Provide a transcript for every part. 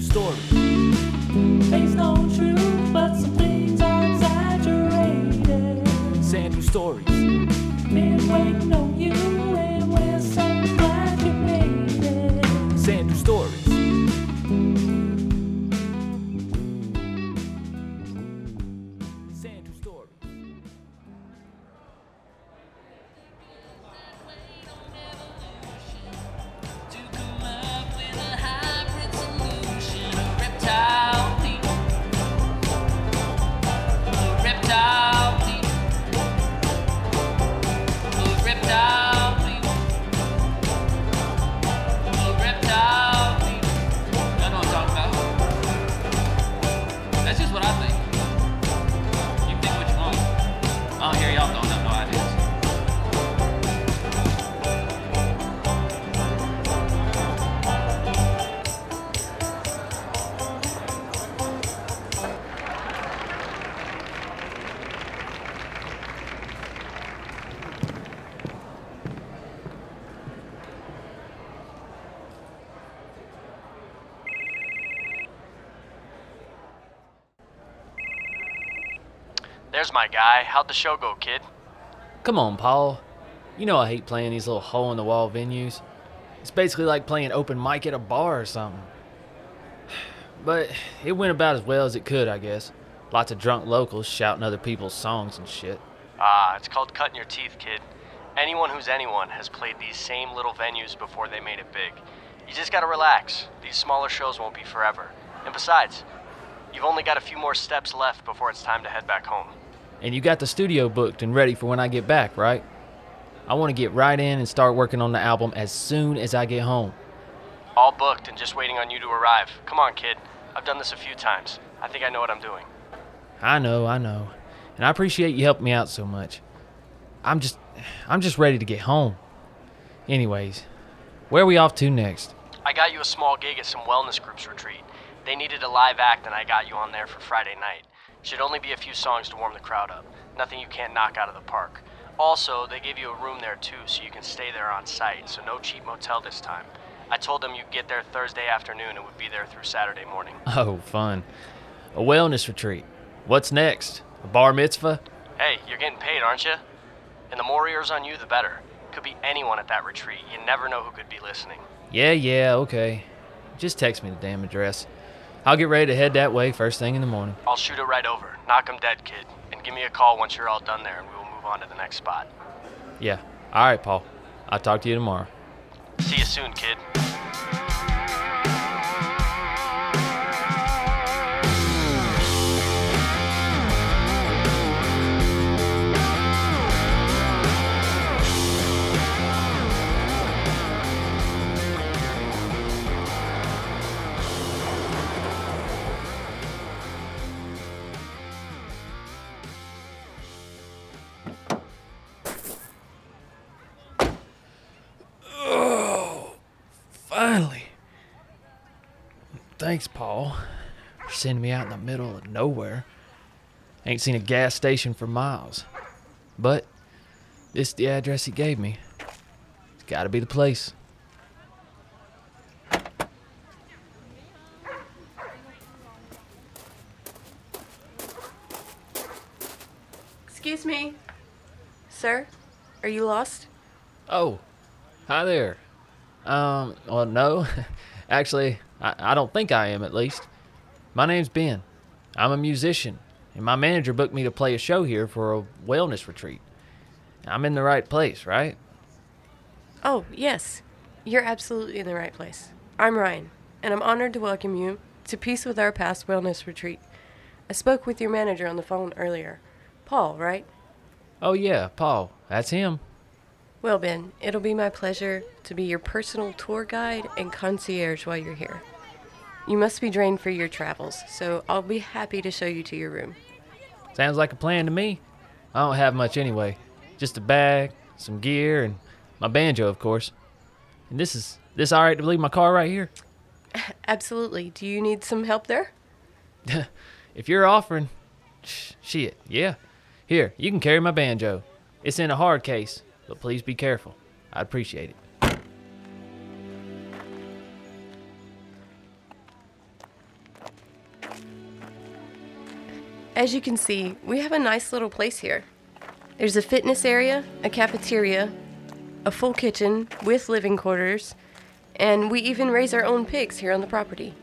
Sandu Stories. Based on truth, but some things are exaggerated. Sandu Stories. Been waiting the show go, kid? Come on, Paul. You know I hate playing these little hole in the wall venues. It's basically like playing open mic at a bar or something. But it went about as well as it could, I guess. Lots of drunk locals shouting other people's songs and shit. Ah, it's called cutting your teeth, kid. Anyone who's anyone has played these same little venues before they made it big. You just gotta relax. These smaller shows won't be forever. And besides, you've only got a few more steps left before it's time to head back home. And you got the studio booked and ready for when I get back, right? I want to get right in and start working on the album as soon as I get home. All booked and just waiting on you to arrive. Come on, kid. I've done this a few times. I think I know what I'm doing. I know, I know. And I appreciate you helping me out so much. I'm just I'm just ready to get home. Anyways, where are we off to next? I got you a small gig at some wellness groups retreat. They needed a live act, and I got you on there for Friday night. Should only be a few songs to warm the crowd up. Nothing you can't knock out of the park. Also, they gave you a room there too, so you can stay there on site, so no cheap motel this time. I told them you'd get there Thursday afternoon and would be there through Saturday morning. Oh, fun. A wellness retreat. What's next? A bar mitzvah? Hey, you're getting paid, aren't you? And the more ears on you, the better. Could be anyone at that retreat. You never know who could be listening. Yeah, yeah, okay. Just text me the damn address. I'll get ready to head that way first thing in the morning. I'll shoot it right over. Knock 'em dead, kid. And give me a call once you're all done there, and we will move on to the next spot. Yeah. All right, Paul. I'll talk to you tomorrow. See you soon, kid. Thanks, Paul, for sending me out in the middle of nowhere. Ain't seen a gas station for miles. But this the address he gave me. It's gotta be the place. Excuse me. Sir, are you lost? Oh, hi there. Um, well, no. Actually, I, I don't think I am, at least. My name's Ben. I'm a musician, and my manager booked me to play a show here for a wellness retreat. I'm in the right place, right? Oh, yes. You're absolutely in the right place. I'm Ryan, and I'm honored to welcome you to Peace with Our Past Wellness Retreat. I spoke with your manager on the phone earlier. Paul, right? Oh, yeah, Paul. That's him. Well, Ben, it'll be my pleasure to be your personal tour guide and concierge while you're here. You must be drained for your travels, so I'll be happy to show you to your room. Sounds like a plan to me. I don't have much anyway. Just a bag, some gear, and my banjo, of course. And this is this all right to leave my car right here? Absolutely. Do you need some help there? if you're offering, sh- shit, yeah. Here, you can carry my banjo. It's in a hard case, but please be careful. I'd appreciate it. As you can see, we have a nice little place here. There's a fitness area, a cafeteria, a full kitchen with living quarters, and we even raise our own pigs here on the property,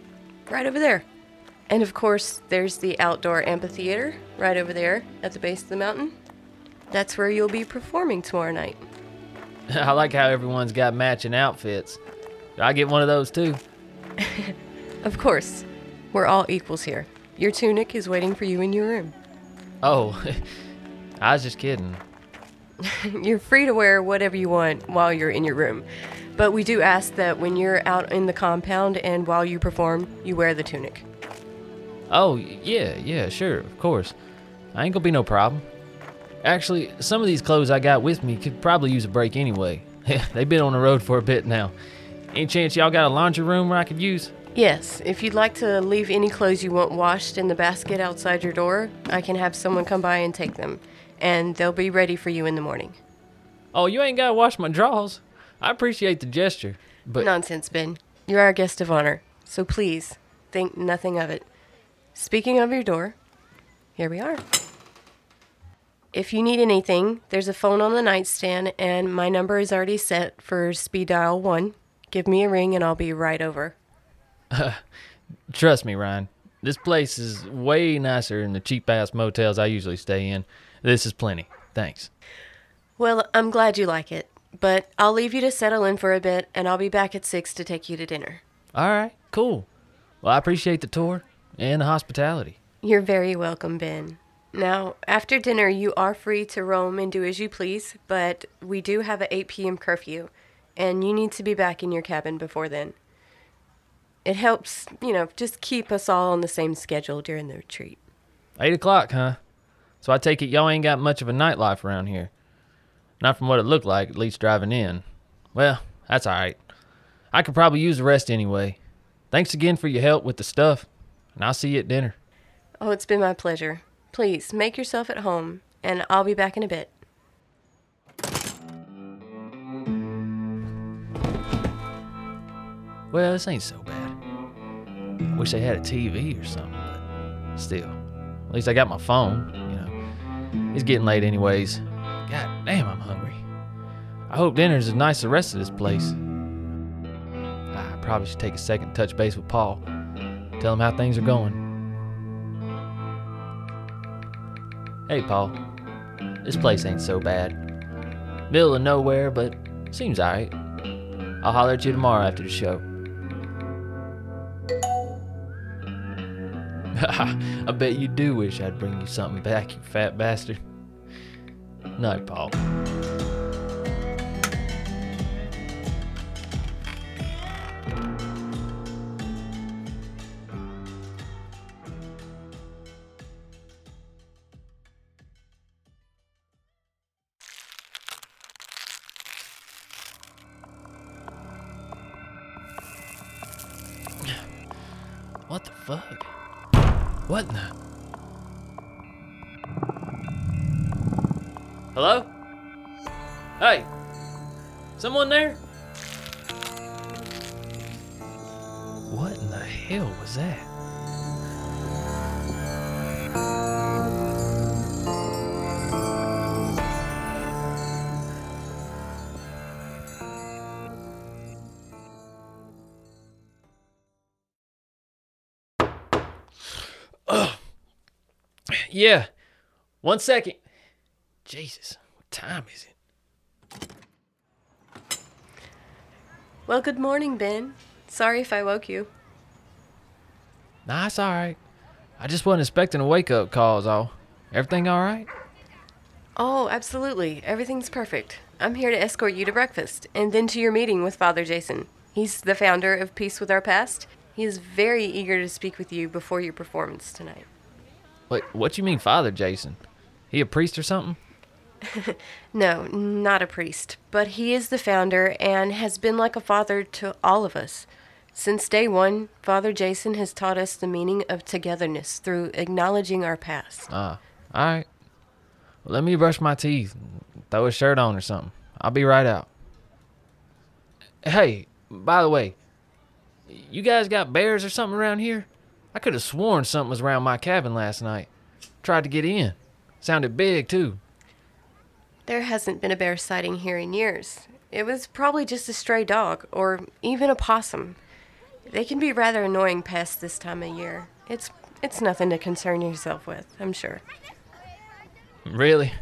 right over there. And of course, there's the outdoor amphitheater right over there at the base of the mountain. That's where you'll be performing tomorrow night. I like how everyone's got matching outfits. Do I get one of those too? Of course, we're all equals here. Your tunic is waiting for you in your room. Oh, I was just kidding. You're free to wear whatever you want while you're in your room. But we do ask that when you're out in the compound and while you perform, you wear the tunic. Oh, yeah, yeah, sure, of course. I ain't gonna be no problem. Actually, some of these clothes I got with me could probably use a break anyway. They've been on the road for a bit now. Any chance y'all got a laundry room where I could use? Yes, if you'd like to leave any clothes you want washed in the basket outside your door, I can have someone come by and take them, and they'll be ready for you in the morning. Oh, you ain't gotta wash my drawers. I appreciate the gesture, but Nonsense, Ben. You're our guest of honor, so please think nothing of it. Speaking of your door, here we are. If you need anything, there's a phone on the nightstand, and my number is already set for speed dial one. Give me a ring, and I'll be right over. trust me, Ryan. This place is way nicer than the cheap ass motels I usually stay in. This is plenty. Thanks. Well, I'm glad you like it, but I'll leave you to settle in for a bit, and I'll be back at six to take you to dinner. All right, cool. Well, I appreciate the tour and the hospitality. You're very welcome, Ben. Now, after dinner, you are free to roam and do as you please, but we do have a 8 p.m. curfew, and you need to be back in your cabin before then. It helps, you know, just keep us all on the same schedule during the retreat. Eight o'clock, huh? So I take it y'all ain't got much of a nightlife around here. Not from what it looked like, at least driving in. Well, that's all right. I could probably use the rest anyway. Thanks again for your help with the stuff, and I'll see you at dinner. Oh, it's been my pleasure. Please make yourself at home, and I'll be back in a bit. Well, this ain't so bad. Wish they had a TV or something, but still. At least I got my phone, you know. It's getting late anyways. God damn, I'm hungry. I hope dinner's as nice as the rest of this place. I probably should take a second to touch base with Paul. Tell him how things are going. Hey, Paul. This place ain't so bad. Middle of nowhere, but seems alright. I'll holler at you tomorrow after the show. I bet you do wish I'd bring you something back, you fat bastard. Night, Paul. What in the? Hello? Hey! Someone there? What in the hell was that? Yeah. One second. Jesus, what time is it? Well, good morning, Ben. Sorry if I woke you. Nah, it's all right. I just wasn't expecting a wake up call, is all. Everything all right? Oh, absolutely. Everything's perfect. I'm here to escort you to breakfast and then to your meeting with Father Jason. He's the founder of Peace with Our Past. He is very eager to speak with you before your performance tonight. Wait, what you mean, Father Jason? He a priest or something? No, not a priest, but he is the founder and has been like a father to all of us. Since day one, Father Jason has taught us the meaning of togetherness through acknowledging our past. Ah, all right. Well, let me brush my teeth, throw a shirt on or something. I'll be right out. Hey, by the way, you guys got bears or something around here? I could have sworn something was around my cabin last night. tried to get in. Sounded big, too. There hasn't been a bear sighting here in years. It was probably just a stray dog, or even a possum. They can be rather annoying pests this time of year. It's it's nothing to concern yourself with, I'm sure. Really?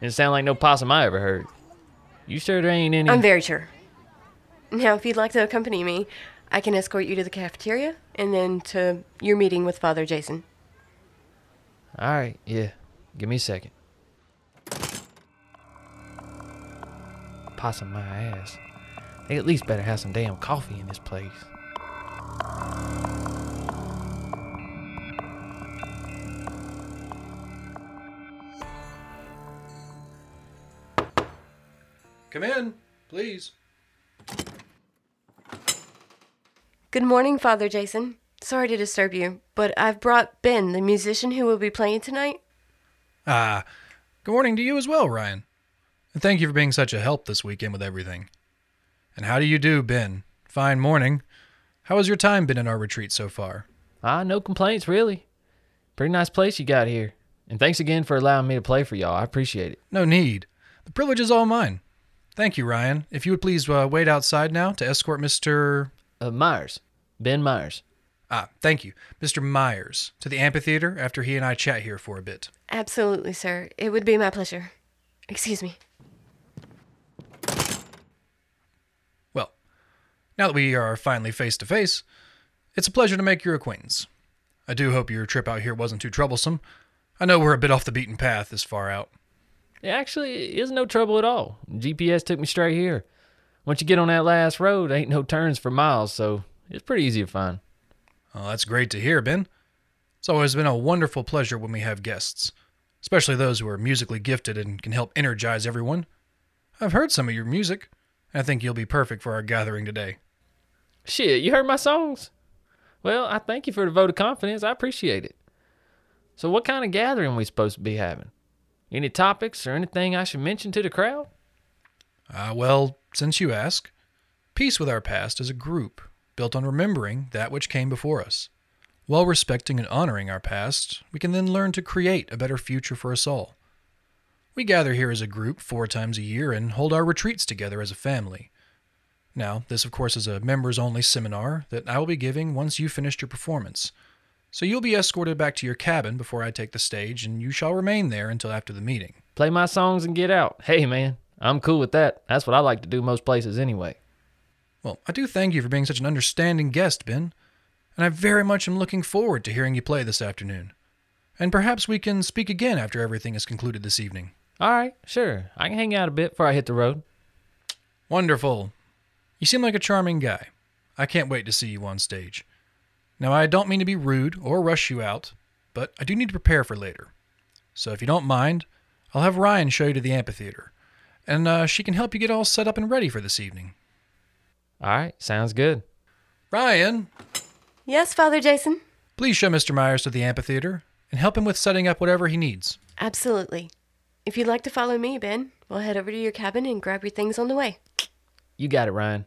Didn't sound like no possum I ever heard. You sure there ain't any? I'm very sure. Now, if you'd like to accompany me, I can escort you to the cafeteria and then to your meeting with Father Jason. All right, yeah. Give me a second. Possum my ass. They at least better have some damn coffee in this place. Come in, please. Good morning, Father Jason. Sorry to disturb you, but I've brought Ben, the musician who will be playing tonight. Ah, good morning to you as well, Ryan. And thank you for being such a help this weekend with everything. And how do you do, Ben? Fine morning. How has your time been in our retreat so far? Ah, no complaints, really. Pretty nice place you got here. And thanks again for allowing me to play for y'all. I appreciate it. No need. The privilege is all mine. Thank you, Ryan. If you would please uh, wait outside now to escort Mr. Uh, Myers. Ben Myers. Ah, thank you, Mr. Myers, to the amphitheater after he and I chat here for a bit. Absolutely, sir. It would be my pleasure. Excuse me. Well, now that we are finally face to face, it's a pleasure to make your acquaintance. I do hope your trip out here wasn't too troublesome. I know we're a bit off the beaten path this far out. It actually is no trouble at all. GPS took me straight here. Once you get on that last road, ain't no turns for miles, so it's pretty easy to find. Oh, that's great to hear, Ben. It's always been a wonderful pleasure when we have guests, especially those who are musically gifted and can help energize everyone. I've heard some of your music, and I think you'll be perfect for our gathering today. Shit, you heard my songs? Well, I thank you for the vote of confidence. I appreciate it. So, what kind of gathering are we supposed to be having? Any topics or anything I should mention to the crowd? Ah, well, since you ask, Peace with Our Past is a group built on remembering that which came before us. While respecting and honoring our past, we can then learn to create a better future for us all. We gather here as a group four times a year and hold our retreats together as a family. Now, this of course is a members only seminar that I will be giving once you've finished your performance. So you'll be escorted back to your cabin before I take the stage, and you shall remain there until after the meeting. Play my songs and get out. Hey, man, I'm cool with that. That's what I like to do most places anyway. Well, I do thank you for being such an understanding guest, Ben, and I very much am looking forward to hearing you play this afternoon. And perhaps we can speak again after everything is concluded this evening. All right, sure. I can hang out a bit before I hit the road. Wonderful. You seem like a charming guy. I can't wait to see you on stage. Now, I don't mean to be rude or rush you out, but I do need to prepare for later. So if you don't mind, I'll have Ryan show you to the amphitheater, and uh, she can help you get all set up and ready for this evening. All right, sounds good. Ryan, Yes, Father Jason? please show Mr. Myers to the amphitheater and help him with setting up whatever he needs. Absolutely. If you'd like to follow me, Ben, we'll head over to your cabin and grab your things on the way. You got it, Ryan.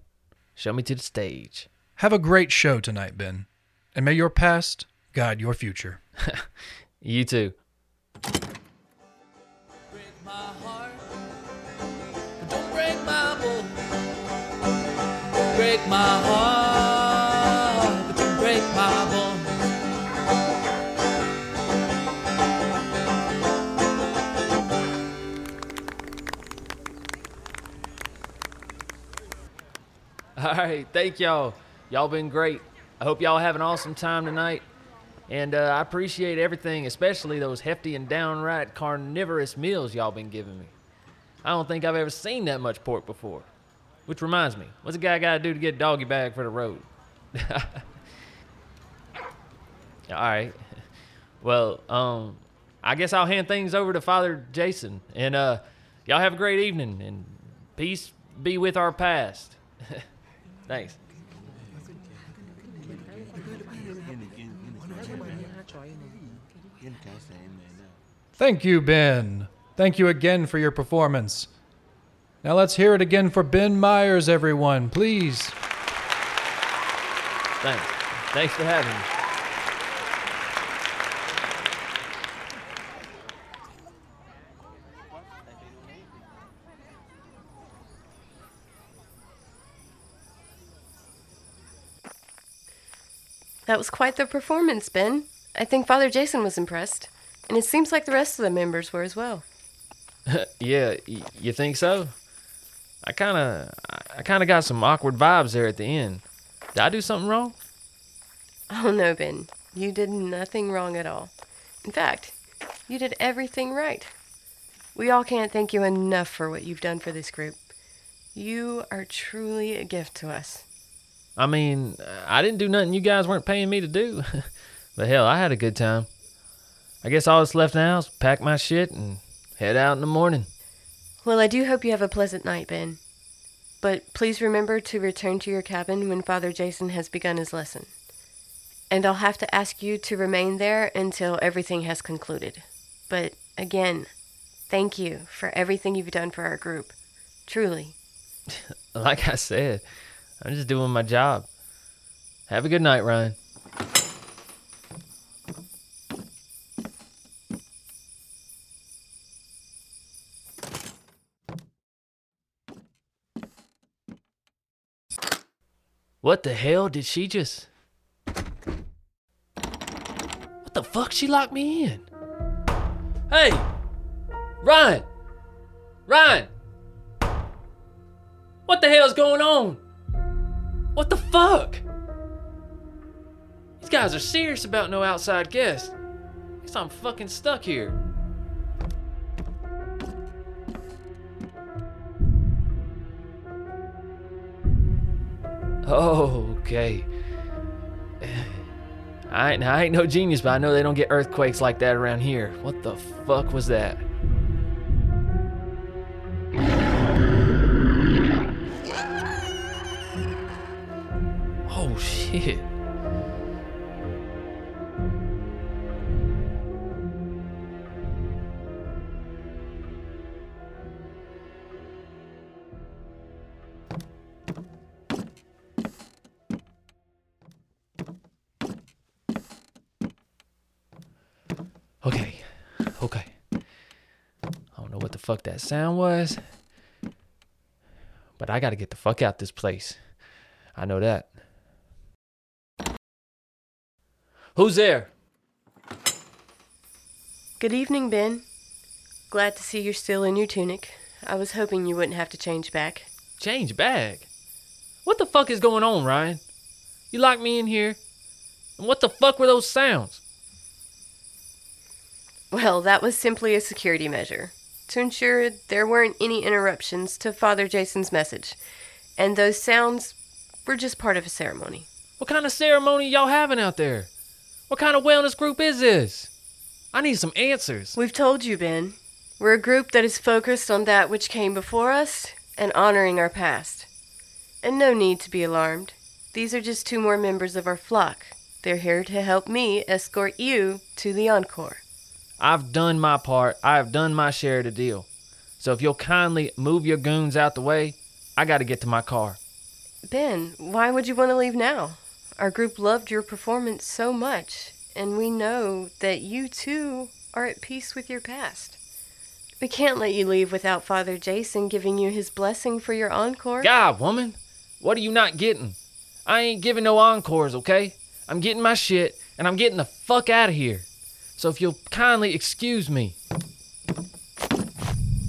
Show me to the stage. Have a great show tonight, Ben, and may your past guide your future. You too. break my heart, Break my heart, break my bones. All right, thank y'all. Y'all been great. I hope y'all have an awesome time tonight. And uh, I appreciate everything, especially those hefty and downright carnivorous meals y'all been giving me. I don't think I've ever seen that much pork before. Which reminds me, what's a guy got to do to get a doggy bag for the road? All right. Well, um, I guess I'll hand things over to Father Jason. And uh, y'all have a great evening. And peace be with our past. Thanks. Thank you, Ben. Thank you again for your performance. Now let's hear it again for Ben Myers, everyone, please. Thanks. Thanks for having me. That was quite the performance, Ben. I think Father Jason was impressed, and it seems like the rest of the members were as well. yeah, y- you think so? I kind of, I kind of got some awkward vibes there at the end. Did I do something wrong? Oh no, Ben. You did nothing wrong at all. In fact, you did everything right. We all can't thank you enough for what you've done for this group. You are truly a gift to us. I mean, I didn't do nothing you guys weren't paying me to do. but hell, I had a good time. I guess all that's left now is pack my shit and head out in the morning. Well, I do hope you have a pleasant night, Ben. But please remember to return to your cabin when Father Jason has begun his lesson. And I'll have to ask you to remain there until everything has concluded. But again, thank you for everything you've done for our group. Truly. Like I said, I'm just doing my job. Have a good night, Ryan. What the hell did she just. What the fuck? She locked me in. Hey! Ryan! Ryan! What the hell's going on? What the fuck? These guys are serious about no outside guests. Guess I'm fucking stuck here. Oh, okay. I ain't, I ain't no genius, but I know they don't get earthquakes like that around here. What the fuck was that? Oh shit. Fuck that sound was. But I gotta get the fuck out this place. I know that. Who's there? Good evening, Ben. Glad to see you're still in your tunic. I was hoping you wouldn't have to change back. Change back? What the fuck is going on, Ryan? You locked me in here. And what the fuck were those sounds? Well, that was simply a security measure to ensure there weren't any interruptions to Father Jason's message. And those sounds were just part of a ceremony. What kind of ceremony y'all having out there? What kind of wellness group is this? I need some answers. We've told you, Ben. We're a group that is focused on that which came before us and honoring our past. And no need to be alarmed. These are just two more members of our flock. They're here to help me escort you to the encore. I've done my part. I have done my share of the deal. So if you'll kindly move your goons out the way, I gotta get to my car. Ben, why would you want to leave now? Our group loved your performance so much, and we know that you too are at peace with your past. We can't let you leave without Father Jason giving you his blessing for your encore. God, woman, what are you not getting? I ain't giving no encores, okay? I'm getting my shit and I'm getting the fuck out of here. So if you'll kindly excuse me. What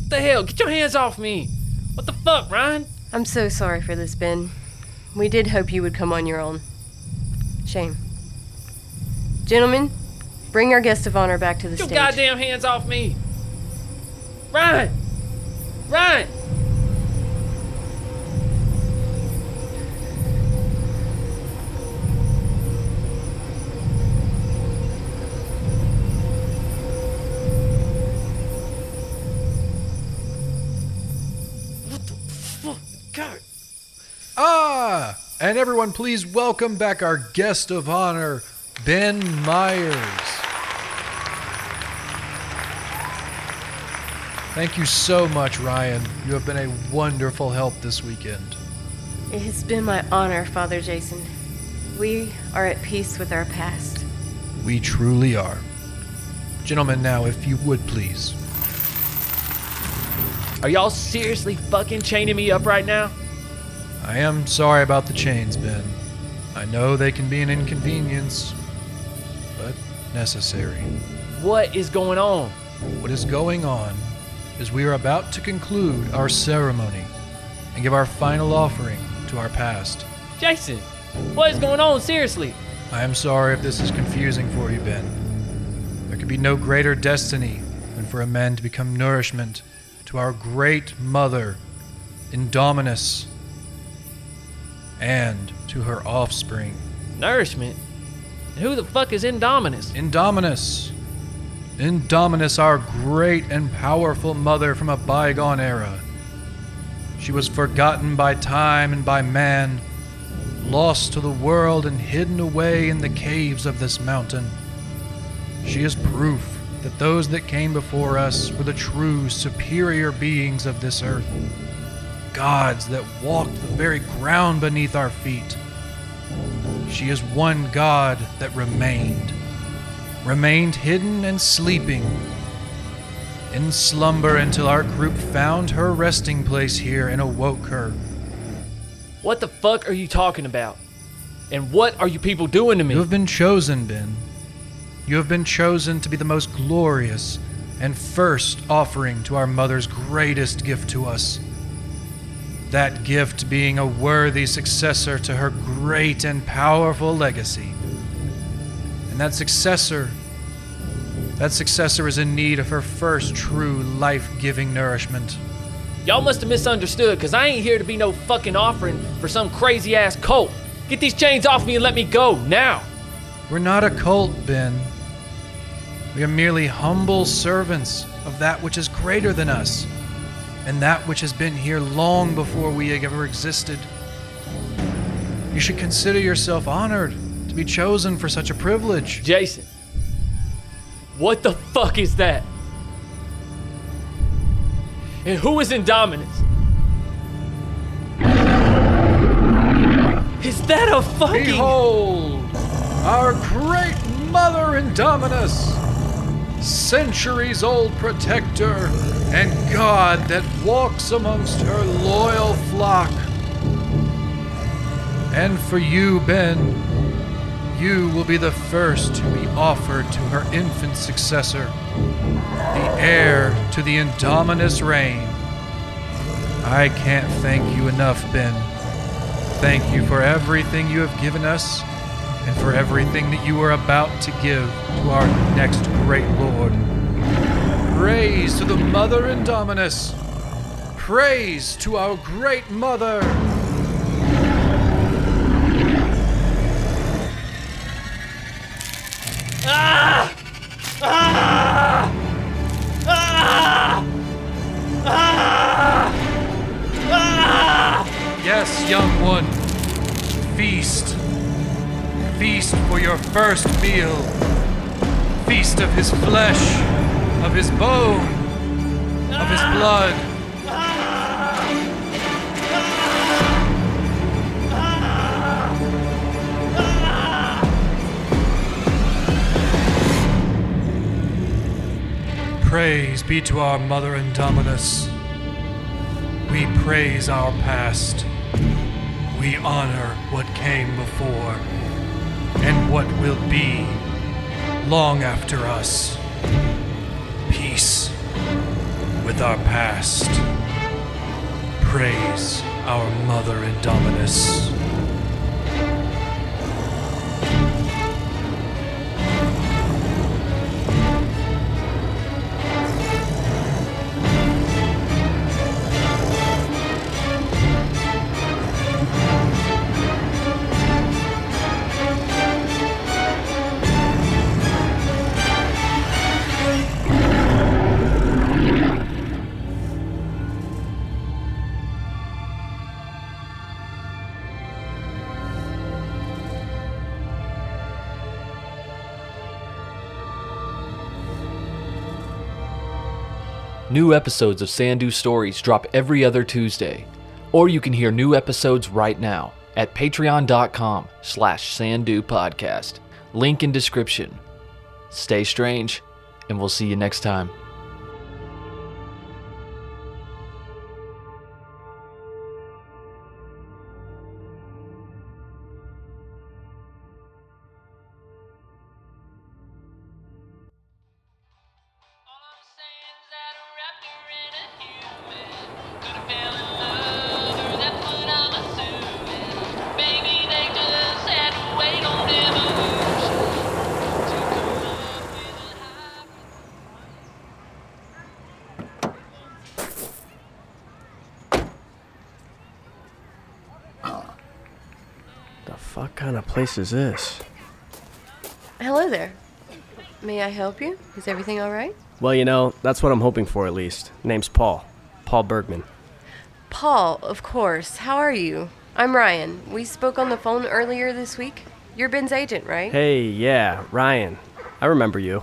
the hell? Get your hands off me! What the fuck, Ryan? I'm so sorry for this, Ben. We did hope you would come on your own. Shame. Gentlemen, bring our guest of honor back to the Get your stage. goddamn hands off me! Ryan! Ryan! God. Ah! And everyone, please welcome back our guest of honor, Ben Myers. Thank you so much, Ryan. You have been a wonderful help this weekend. It has been my honor, Father Jason. We are at peace with our past. We truly are. Gentlemen, now, if you would please. Are y'all seriously fucking chaining me up right now? I am sorry about the chains, Ben. I know they can be an inconvenience, but necessary. What is going on? What is going on is we are about to conclude our ceremony and give our final offering to our past. Jason, what is going on? Seriously. I am sorry if this is confusing for you, Ben. There could be no greater destiny than for a man to become nourishment to our great mother, Indominus, and to her offspring. Nourishment? Who the fuck is Indominus? Indominus. Indominus, our great and powerful mother from a bygone era. She was forgotten by time and by man, lost to the world and hidden away in the caves of this mountain. She is proof that those that came before us were the true superior beings of this earth, gods that walked the very ground beneath our feet. She is one God that remained, remained hidden and sleeping in slumber until our group found her resting place here and awoke her. What the fuck are you talking about? And what are you people doing to me? You have been chosen, Ben. You have been chosen to be the most glorious and first offering to our mother's greatest gift to us. That gift being a worthy successor to her great and powerful legacy. And that successor, that successor is in need of her first true life giving nourishment. Y'all must have misunderstood, because I ain't here to be no fucking offering for some crazy ass cult. Get these chains off me and let me go, now! We're not a cult, Ben. We are merely humble servants of that which is greater than us, and that which has been here long before we ever existed. You should consider yourself honored to be chosen for such a privilege. Jason, what the fuck is that? And who is in Indominus? Is that a fucking. Behold, our great mother Indominus, centuries old protector and God that walks amongst her loyal flock. And for you, Ben, you will be the first to be offered to her infant successor, the heir to the Indominus reign. I can't thank you enough, Ben. Thank you for everything you have given us and for everything that you are about to give to our next great Lord. Praise to the Mother Indominus. Praise to our great Mother. Yes, young one. Feast. Feast for your first meal. Feast of his flesh, of his bone, of his blood. Praise be to our Mother Indominus. We praise our past. We honor what came before and what will be long after us. Peace with our past. Praise our Mother Indominus. New episodes of Sandu Stories drop every other Tuesday. Or you can hear new episodes right now at patreon.com slash sandu podcast. Link in description. Stay strange, and we'll see you next time. Of place is this? Hello there. May I help you? Is everything all right? Well, you know, that's what I'm hoping for at least. Name's Paul. Paul Bergman. Paul, of course. How are you? I'm Ryan. We spoke on the phone earlier this week. You're Ben's agent, right? Hey, yeah, Ryan. I remember you.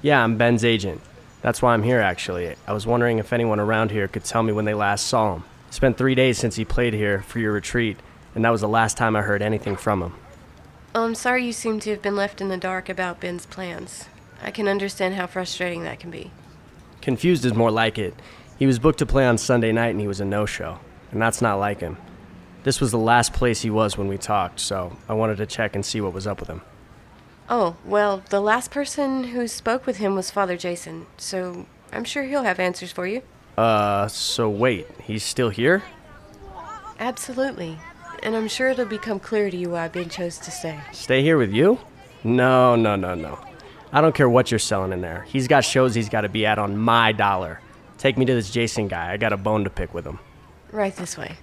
Yeah, I'm Ben's agent. That's why I'm here, actually. I was wondering if anyone around here could tell me when they last saw him. It's been three days since he played here for your retreat, and that was the last time I heard anything from him. Oh, I'm sorry you seem to have been left in the dark about Ben's plans. I can understand how frustrating that can be. Confused is more like it. He was booked to play on Sunday night and he was a no show, and that's not like him. This was the last place he was when we talked, so I wanted to check and see what was up with him. Oh, well, the last person who spoke with him was Father Jason, so I'm sure he'll have answers for you. Uh, so wait, he's still here? Absolutely. And I'm sure it'll become clear to you why Ben chose to stay. Stay here with you? No, no, no, no. I don't care what you're selling in there. He's got shows he's got to be at on my dollar. Take me to this Jason guy. I got a bone to pick with him. Right this way.